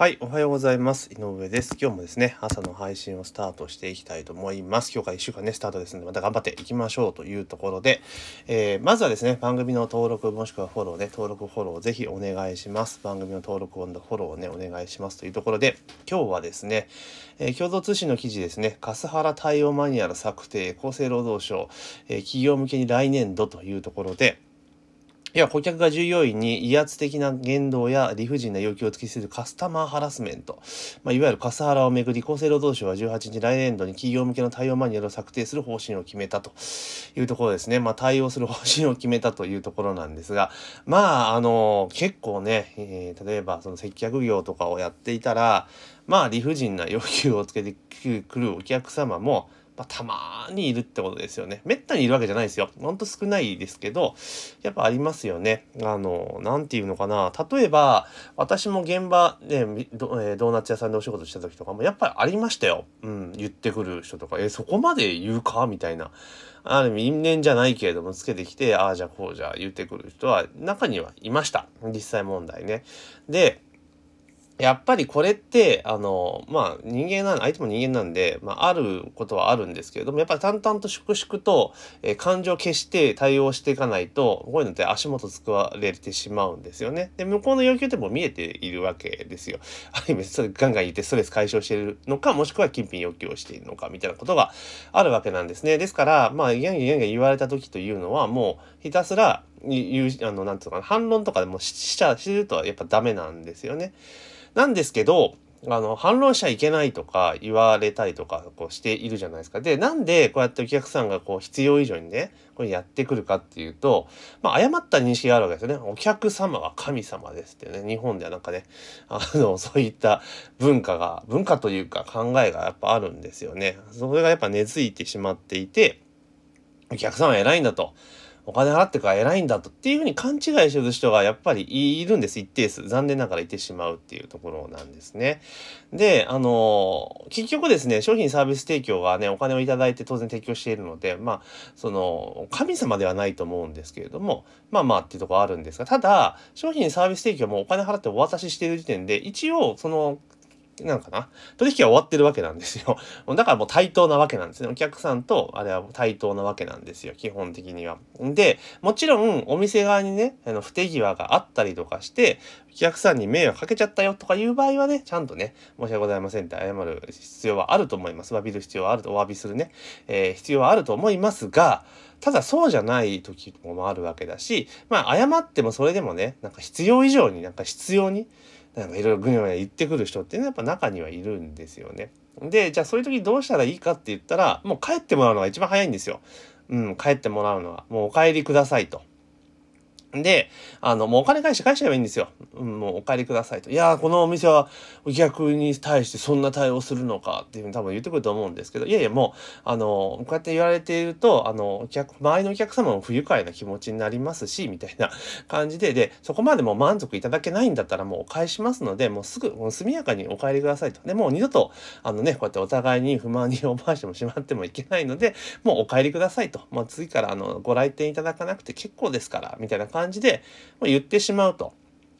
はい、おはようございます。井上です。今日もですね、朝の配信をスタートしていきたいと思います。今日から1週間ね、スタートですので、また頑張っていきましょうというところで、えー、まずはですね、番組の登録もしくはフォローね、登録フォローぜひお願いします。番組の登録フォローをね、お願いしますというところで、今日はですね、えー、共同通信の記事ですね、カスハラ対応マニュアル策定、厚生労働省、えー、企業向けに来年度というところで、いや、顧客が従業員に威圧的な言動や理不尽な要求を突きつけるカスタマーハラスメント、まあ、いわゆるカスハラをめぐり、厚生労働省は18日来年度に企業向けの対応マニュアルを策定する方針を決めたというところですね。まあ、対応する方針を決めたというところなんですが、まあ、あの、結構ね、えー、例えばその接客業とかをやっていたら、まあ、理不尽な要求をつけてくるお客様も、まあ、たまにいるってことですよね。めったにいるわけじゃないですよ。ほんと少ないですけど、やっぱありますよね。あの、なんていうのかな。例えば、私も現場で、ド,、えー、ドーナツ屋さんでお仕事した時とかも、やっぱりありましたよ。うん、言ってくる人とか、えー、そこまで言うかみたいな。ある意味因縁じゃないけれどもつけてきて、ああ、じゃあこうじゃ言ってくる人は中にはいました。実際問題ね。で、やっぱりこれって、あの、まあ人間なん、相手も人間なんで、まああることはあるんですけれども、やっぱり淡々と粛々と、えー、感情を消して対応していかないと、こういうのって足元使われてしまうんですよね。で、向こうの要求っても見えているわけですよ。ある意味、それガンガン言ってストレス解消しているのか、もしくは金品要求をしているのか、みたいなことがあるわけなんですね。ですから、まあ、ギャンギャンギャン言われた時というのは、もうひたすら、言う、あの、なんつうのかな、反論とかでもしちゃ、してるとはやっぱダメなんですよね。なんですけど、あの、反論しちゃいけないとか言われたりとかこうしているじゃないですか。で、なんでこうやってお客さんがこう必要以上にね、これやってくるかっていうと、まあ、誤った認識があるわけですよね。お客様は神様ですってね、日本ではなんかね、あの、そういった文化が、文化というか考えがやっぱあるんですよね。それがやっぱ根付いてしまっていて、お客さんは偉いんだと。お金払ってから偉いんだとっていうふうに勘違いしてる人がやっぱりいるんです。一定数。残念ながらいてしまうっていうところなんですね。で、あの、結局ですね、商品サービス提供がね、お金をいいて当然提供しているので、まあ、その、神様ではないと思うんですけれども、まあまあっていうところあるんですが、ただ、商品サービス提供もお金払ってお渡ししている時点で、一応、その、なんかな、取引は終わってるわけなんですよ。だからもう対等なわけなんですね。お客さんと、あれは対等なわけなんですよ。基本的には。で、もちろん、お店側にね、あの、不手際があったりとかして、お客さんに迷惑かけちゃったよとかいう場合はね、ちゃんとね、申し訳ございませんって謝る必要はあると思います。詫びる必要はあると、お詫びするね、えー、必要はあると思いますが、ただそうじゃない時もあるわけだし、まあ謝ってもそれでもね、なんか必要以上になんか必要に、なんかいろいろぐにゃぐにゃ言ってくる人っていうのはやっぱ中にはいるんですよね。で、じゃあそういう時どうしたらいいかって言ったら、もう帰ってもらうのが一番早いんですよ。うん、帰ってもらうのは。もうお帰りくださいと。で、あの、もうお金返して返しちゃえばいいんですよ。うん、もうお帰りくださいと。いやー、このお店はお客に対してそんな対応するのかっていうふうに多分言ってくると思うんですけど、いやいやもう、あの、こうやって言われていると、あの、お客、周りのお客様も不愉快な気持ちになりますし、みたいな感じで、で、そこまでも満足いただけないんだったらもうお返しますので、もうすぐ、もう速やかにお帰りくださいと。で、もう二度と、あのね、こうやってお互いに不満に 思わしてもしまってもいけないので、もうお帰りくださいと。もう次からあの、ご来店いただかなくて結構ですから、みたいな感じ感じで、言ってしまうと。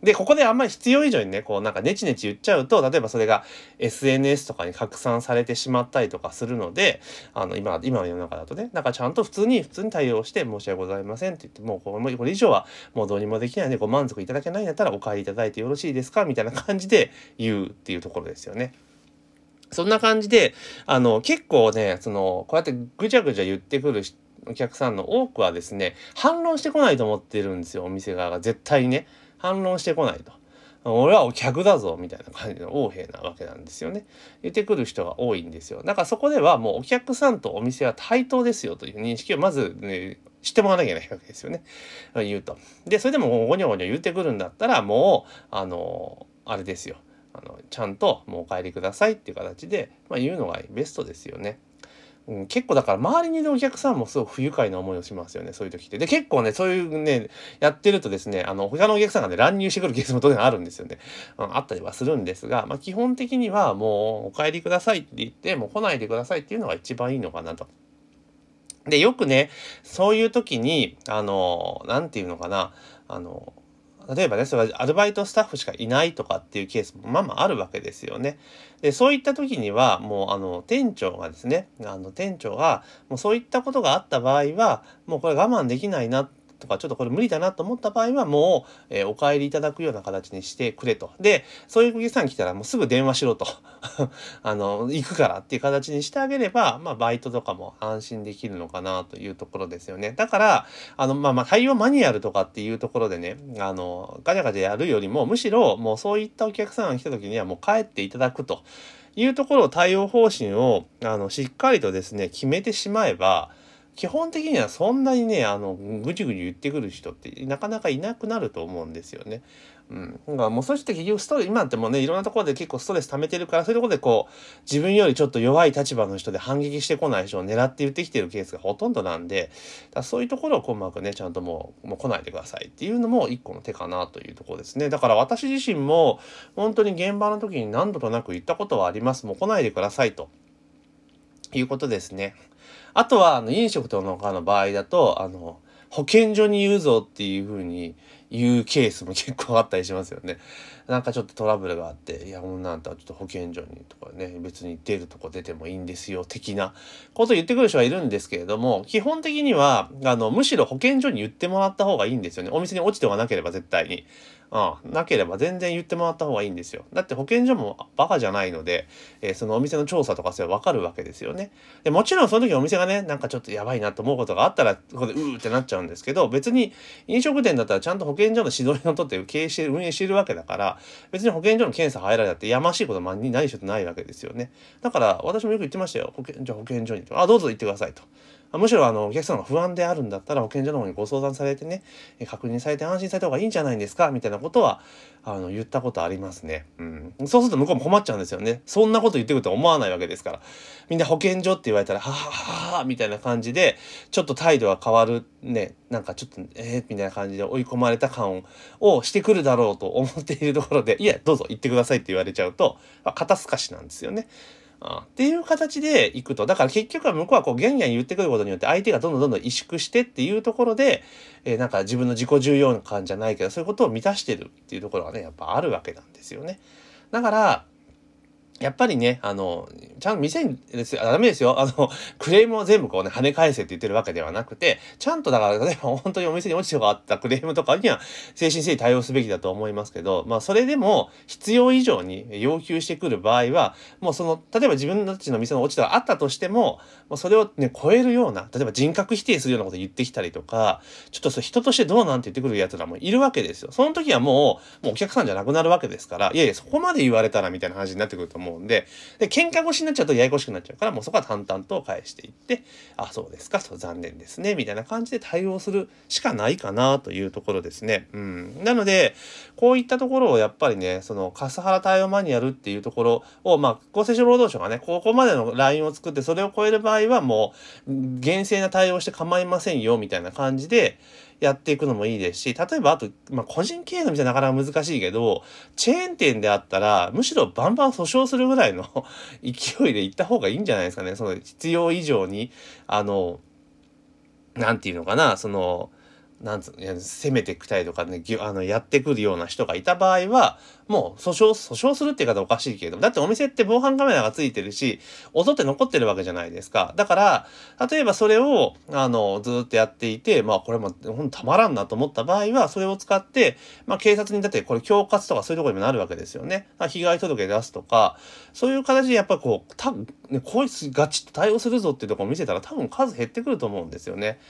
で、ここであんまり必要以上にね、こうなんかネチネチ言っちゃうと、例えばそれが SNS とかに拡散されてしまったりとかするので、あの、今、今の世の中だとね、なんかちゃんと普通に、普通に対応して申し訳ございませんって言って、もうこれ以上はもうどうにもできないのでご満足いただけないんだったらお帰りいただいてよろしいですか？みたいな感じで言うっていうところですよね。そんな感じで、あの、結構ね、その、こうやってぐちゃぐちゃ言ってくる人、お客さんの多くはですね、反論してこないと思ってるんですよ、お店側が。絶対にね。反論してこないと。俺はお客だぞみたいな感じの横柄なわけなんですよね。言ってくる人が多いんですよ。だからそこではもうお客さんとお店は対等ですよという認識をまずね、知ってもらわなきゃいけないわけですよね。言うと。で、それでもゴニョゴニョ言ってくるんだったらもう、あの、あれですよ。あの、ちゃんともうお帰りくださいっていう形で、まあ、言うのがベストですよね。うん、結構だから周りにいるお客さんもすごく不愉快な思いをしますよね、そういう時って。で、結構ね、そういうね、やってるとですね、あの、他のお客さんがね、乱入してくるケースも当然あるんですよね。うん、あったりはするんですが、まあ基本的にはもう、お帰りくださいって言って、もう来ないでくださいっていうのが一番いいのかなと。で、よくね、そういう時に、あの、なんていうのかな、あの、例えばね、それはアルバイトスタッフしかいないとかっていうケースもまあまああるわけですよね。で、そういった時には、もうあの、店長がですね、あの、店長が、もうそういったことがあった場合は、もうこれ我慢できないなとかちょっとこれ無理だなと思った場合はもう、えー、お帰りいただくような形にしてくれと。で、そういうお客さん来たらもうすぐ電話しろと。あの、行くからっていう形にしてあげれば、まあバイトとかも安心できるのかなというところですよね。だから、あの、まあまあ対応マニュアルとかっていうところでね、あの、ガチャガチャやるよりもむしろもうそういったお客さんが来た時にはもう帰っていただくと。いうところを対応方針をあのしっかりとですね決めてしまえば基本的にはそんなにねあのぐちぐち言ってくる人ってなかなかいなくなると思うんですよね。うん、だからもうそうして結局ストレス今ってもうねいろんなところで結構ストレス溜めてるからそういうところでこう自分よりちょっと弱い立場の人で反撃してこない人を狙って言ってきてるケースがほとんどなんでだそういうところをこううまくねちゃんともうもう来ないでくださいっていうのも一個の手かなというところですねだから私自身も本当に現場の時に何度となく言ったことはありますもう来ないでくださいということですね。あとはあの飲食とかの場合だとあの保健所に言うぞっていうふうに言うケースも結構あったりしますよね。なんかちょっとトラブルがあって「いや女あんたはちょっと保健所に」とかね別に出るとこ出てもいいんですよ的なこと言ってくる人はいるんですけれども基本的にはあのむしろ保健所に言ってもらった方がいいんですよねお店に落ちてはなければ絶対に。うん、なければ全然言ってもらった方がいいんですよ。だって保健所もバカじゃないので、えー、そのお店の調査とかそれわかるわけですよね。でもちろんその時お店がね、なんかちょっとやばいなと思うことがあったら、ここでうーってなっちゃうんですけど、別に飲食店だったらちゃんと保健健所の指導にのとって経営して運営しているわけだから、別に保健所の検査入られたってやましいことに何しろないわけですよね。だから私もよく言ってましたよ。保健じゃあ保健所に。あ、どうぞ行ってくださいと。むしろあのお客さんが不安であるんだったら保健所の方にご相談されてね確認されて安心された方がいいんじゃないんですかみたいなことはあの言ったことありますね、うん、そうすると向こうも困っちゃうんですよね。そんなこと言ってくると思わないわけですから。みんな保健所って言われたらはははみたいな感じでちょっと態度が変わるねなんかちょっとえー、みたいな感じで追い込まれた感をしてくるだろうと思っているところでいやどうぞ行ってくださいって言われちゃうと、肩透かしなんですよね。っていう形でいくと。だから結局は向こうはこうギャンギャン言ってくることによって相手がどんどんどんどん萎縮してっていうところで、えー、なんか自分の自己重要感じゃないけどそういうことを満たしてるっていうところがね、やっぱあるわけなんですよね。だから、やっぱりね、あの、ちゃんと店にですよ、ダメですよ。あの、クレームを全部こうね、跳ね返せって言ってるわけではなくて、ちゃんとだから、例えば本当にお店に落ちてがあったクレームとかには、精神性に対応すべきだと思いますけど、まあ、それでも必要以上に要求してくる場合は、もうその、例えば自分たちの店の落ちたがあったとしても、もうそれをね、超えるような、例えば人格否定するようなこと言ってきたりとか、ちょっとそ人としてどうなんて言ってくる奴らもいるわけですよ。その時はもう、もうお客さんじゃなくなるわけですから、いやいや、そこまで言われたらみたいな話になってくると思う思うんで、で、喧嘩腰になっちゃうとややこしくなっちゃうから、もうそこは淡々と返していって、あ、そうですか、そう残念ですね、みたいな感じで対応するしかないかなというところですね。うん。なので、こういったところをやっぱりね、そのカスハラ対応マニュアルっていうところを、まあ、厚生省労働省がね、ここまでのラインを作って、それを超える場合はもう、厳正な対応して構いませんよ、みたいな感じで、やっていくのもいいですし、例えばあと、まあ、個人経営の店はなかなか難しいけど、チェーン店であったら、むしろバンバン訴訟するぐらいの 勢いで行った方がいいんじゃないですかね。その必要以上に、あの、なんていうのかな、その、なんつうの攻めてきたりとかねあのやってくるような人がいた場合はもう訴訟訴訟するって言い方おかしいけれどもだってお店って防犯カメラがついてるし音って残ってるわけじゃないですかだから例えばそれをあのずっとやっていてまあこれもほんたまらんなと思った場合はそれを使って、まあ、警察にだってこれ恐喝とかそういうところにもなるわけですよね被害届出すとかそういう形でやっぱりこう多分ねこいつガチッと対応するぞっていうところを見せたら多分数減ってくると思うんですよね。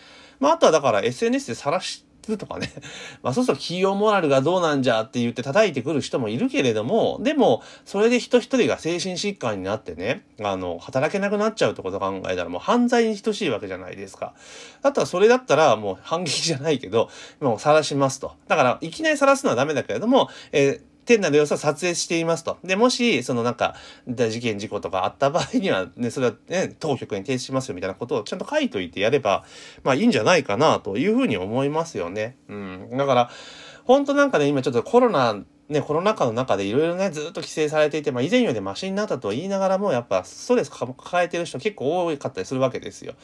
まあ、あとはだから SNS で晒しとかね。まあ、そうすると企業モラルがどうなんじゃって言って叩いてくる人もいるけれども、でも、それで人一人が精神疾患になってね、あの、働けなくなっちゃうってことを考えたらもう犯罪に等しいわけじゃないですか。だったらそれだったらもう反撃じゃないけど、もう晒しますと。だから、いきなり晒すのはダメだけれども、えー店内の様子を撮影していますと。で、もし、そのなんか、大事件事故とかあった場合には、ね、それはね、当局に提出しますよみたいなことをちゃんと書いといてやれば、まあいいんじゃないかなというふうに思いますよね。うん。だから、本当なんかね、今ちょっとコロナね、コロナ禍の中でいろいろね、ずっと規制されていて、まあ、以前よりマシになったとは言いながらも、やっぱストレス抱えてる人結構多かったりするわけですよ。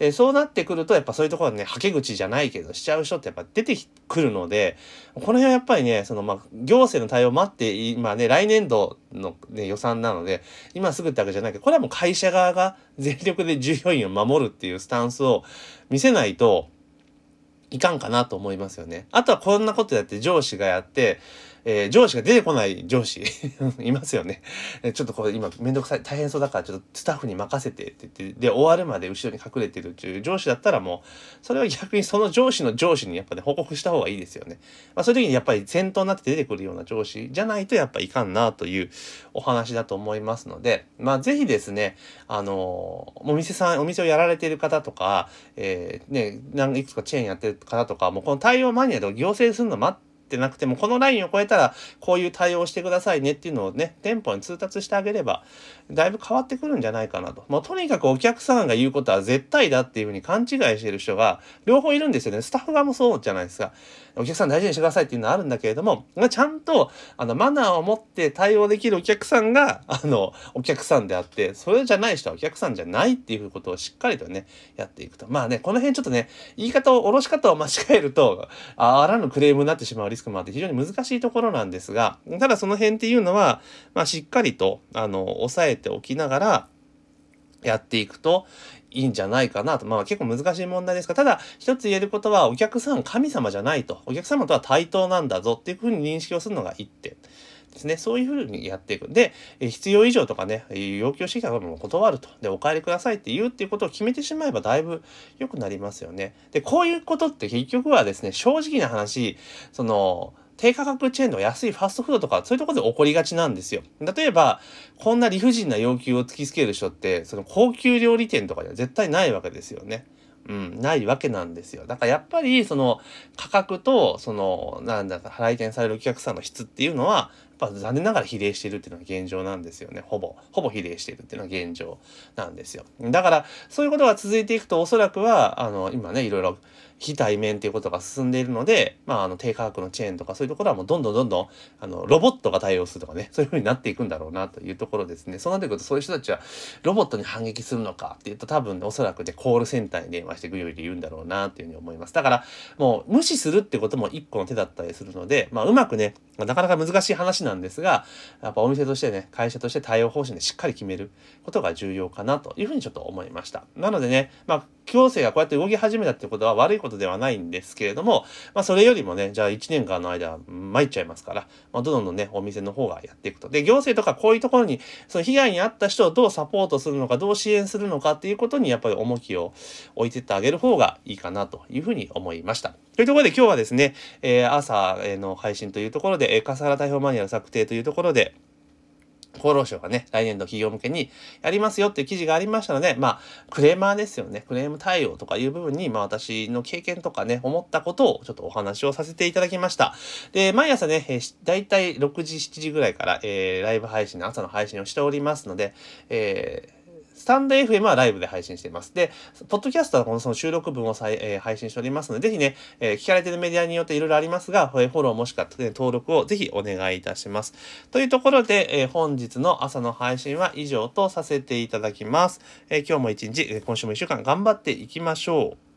え、そうなってくると、やっぱそういうところでね、はけ口じゃないけど、しちゃう人ってやっぱ出てくるので、この辺はやっぱりね、その、まあ、行政の対応を待って、今ね、来年度の、ね、予算なので、今すぐってわけじゃないけど、これはもう会社側が全力で従業員を守るっていうスタンスを見せないといかんかなと思いますよね。あとはこんなことやって上司がやって、えー、上司が出てこない上司 いますよね。ちょっとこれ今めんどくさい、大変そうだからちょっとスタッフに任せてって言って、で、終わるまで後ろに隠れてるっていう上司だったらもう、それは逆にその上司の上司にやっぱね、報告した方がいいですよね。まあそういう時にやっぱり先頭になって出てくるような上司じゃないとやっぱいかんなというお話だと思いますので、まあぜひですね、あのお店さん、お店をやられている方とか、えー、ね、何いくつかチェーンやってる方とか、もうこの対応マニアと行政するの待って、ってなくても、このラインを超えたら、こういう対応してくださいねっていうのをね、店舗に通達してあげれば、だいぶ変わってくるんじゃないかなと。もうとにかくお客さんが言うことは絶対だっていうふうに勘違いしてる人が、両方いるんですよね。スタッフ側もそうじゃないですか。お客さん大事にしてくださいっていうのはあるんだけれども、ちゃんと、あの、マナーを持って対応できるお客さんが、あの、お客さんであって、それじゃない人はお客さんじゃないっていうことをしっかりとね、やっていくと。まあね、この辺ちょっとね、言い方を、おろし方を間違えると、あらぬクレームになってしまうリスクもあって非常に難しいところなんですが、ただその辺っていうのは、まあしっかりと、あの、抑えておきながら、やっていくといいんじゃないかなと。まあ結構難しい問題ですが、ただ一つ言えることはお客さん神様じゃないと。お客様とは対等なんだぞっていうふうに認識をするのが一点。ですね。そういうふうにやっていく。で、必要以上とかね、要求してきたことも断ると。で、お帰りくださいって言うっていうことを決めてしまえばだいぶ良くなりますよね。で、こういうことって結局はですね、正直な話、その、低価格チェーンの安いファストフードとか、そういうとこで起こりがちなんですよ。例えば、こんな理不尽な要求を突きつける人って、その高級料理店とかには絶対ないわけですよね。うん、ないわけなんですよ。だからやっぱりその価格とそのなんだか来店されるお客さんの質っていうのはぱ残念ながら比例しているっていうのが現状なんですよね。ほぼ、ほぼ比例しているっていうのが現状なんですよ。だからそういうことが続いていくとおそらくはあの今ねいろいろ非対面っていうことが進んでいるので、まあ、あの低価格のチェーンとかそういうところはもうどんどんどんどんあのロボットが対応するとかねそういう風になっていくんだろうなというところですねそうなってくるとそういう人たちはロボットに反撃するのかっていうと多分、ね、おそらくねコールセンターに電話してぐより言うんだろうなっていうふうに思いますだからもう無視するってことも一個の手だったりするので、まあ、うまくねなかなか難しい話なんなんですがやっぱお店としてね会社として対応方針でしっかり決めることが重要かなというふうにちょっと思いましたなのでねまあ行政がこうやって動き始めたってことは悪いことではないんですけれども、まあそれよりもね、じゃあ1年間の間は参っちゃいますから、まあどんどんね、お店の方がやっていくと。で、行政とかこういうところに、その被害に遭った人をどうサポートするのか、どう支援するのかっていうことにやっぱり重きを置いてってあげる方がいいかなというふうに思いました。というところで今日はですね、えー、朝の配信というところで、えー、笠原逮捕マニュアル策定というところで、厚労省がね、来年度企業向けにやりますよっていう記事がありましたので、まあ、クレーマーですよね。クレーム対応とかいう部分に、まあ私の経験とかね、思ったことをちょっとお話をさせていただきました。で、毎朝ね、えー、だいたい6時、7時ぐらいから、えー、ライブ配信の朝の配信をしておりますので、えースタンド FM はライブで配信しています。で、ポッドキャストはこのその収録分を再、えー、配信しておりますので、ぜひね、えー、聞かれてるメディアによっていろいろありますが、フォローもしくは、ね、登録をぜひお願いいたします。というところで、えー、本日の朝の配信は以上とさせていただきます。え今日も一日、今週も一週間頑張っていきましょう。